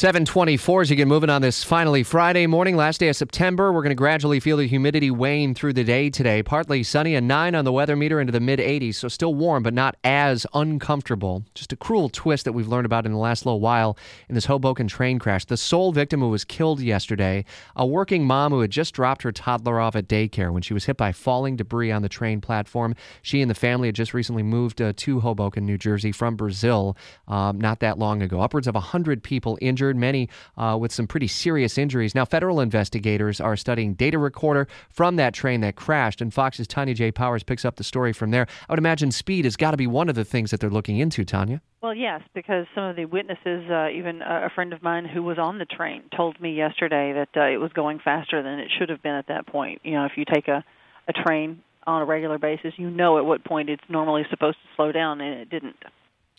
724 as you get moving on this finally Friday morning, last day of September. We're going to gradually feel the humidity wane through the day today. Partly sunny and 9 on the weather meter into the mid 80s, so still warm, but not as uncomfortable. Just a cruel twist that we've learned about in the last little while in this Hoboken train crash. The sole victim who was killed yesterday, a working mom who had just dropped her toddler off at daycare when she was hit by falling debris on the train platform. She and the family had just recently moved uh, to Hoboken, New Jersey from Brazil um, not that long ago. Upwards of 100 people injured injured, many uh, with some pretty serious injuries. Now, federal investigators are studying data recorder from that train that crashed, and Fox's Tonya J. Powers picks up the story from there. I would imagine speed has got to be one of the things that they're looking into, Tonya. Well, yes, because some of the witnesses, uh, even a friend of mine who was on the train, told me yesterday that uh, it was going faster than it should have been at that point. You know, if you take a, a train on a regular basis, you know at what point it's normally supposed to slow down, and it didn't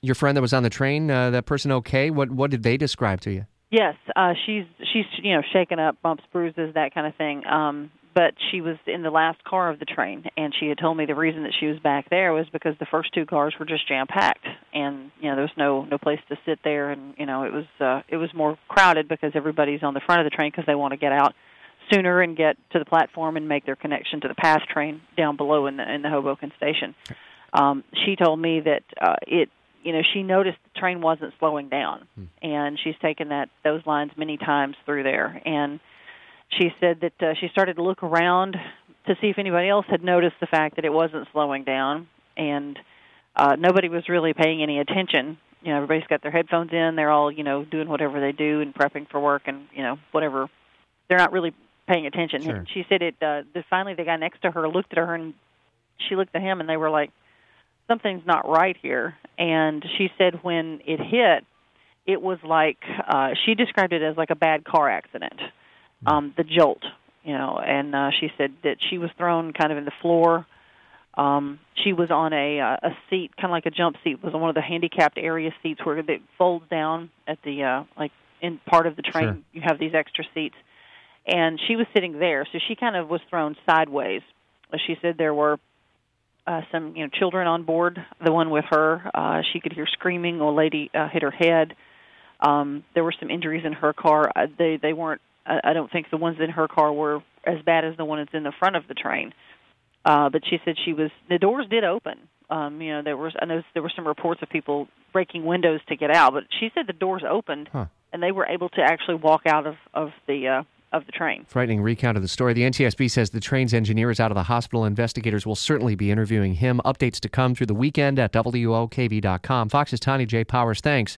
your friend that was on the train, uh, that person okay? What what did they describe to you? Yes, uh, she's she's you know shaken up, bumps, bruises, that kind of thing. Um, but she was in the last car of the train, and she had told me the reason that she was back there was because the first two cars were just jam packed, and you know there was no no place to sit there, and you know it was uh, it was more crowded because everybody's on the front of the train because they want to get out sooner and get to the platform and make their connection to the PATH train down below in the in the Hoboken station. Um, she told me that uh, it you know she noticed the train wasn't slowing down. Hmm. and she's taken that those lines many times through there. And she said that uh, she started to look around to see if anybody else had noticed the fact that it wasn't slowing down. And uh nobody was really paying any attention. You know everybody's got their headphones in. They're all you know doing whatever they do and prepping for work and you know whatever. They're not really paying attention. Sure. she said it uh the finally the guy next to her looked at her and she looked at him and they were like something's not right here. And she said when it hit, it was like uh, she described it as like a bad car accident, um, the jolt, you know. And uh, she said that she was thrown kind of in the floor. Um, she was on a uh, a seat, kind of like a jump seat, was on one of the handicapped area seats where it folds down at the uh, like in part of the train. Sure. You have these extra seats, and she was sitting there, so she kind of was thrown sideways. She said there were uh, some you know children on board. The one with her, uh, she could hear screaming. A lady uh, hit her head. Um, there were some injuries in her car. Uh, they they weren't. I, I don't think the ones in her car were as bad as the one that's in the front of the train. Uh, but she said she was. The doors did open. Um, you know, there was. I know there were some reports of people breaking windows to get out, but she said the doors opened huh. and they were able to actually walk out of of the uh, of the train. Frightening recount of the story. The NTSB says the train's engineer is out of the hospital. Investigators will certainly be interviewing him. Updates to come through the weekend at WOKV.com. Fox's Tonya J. Powers, thanks.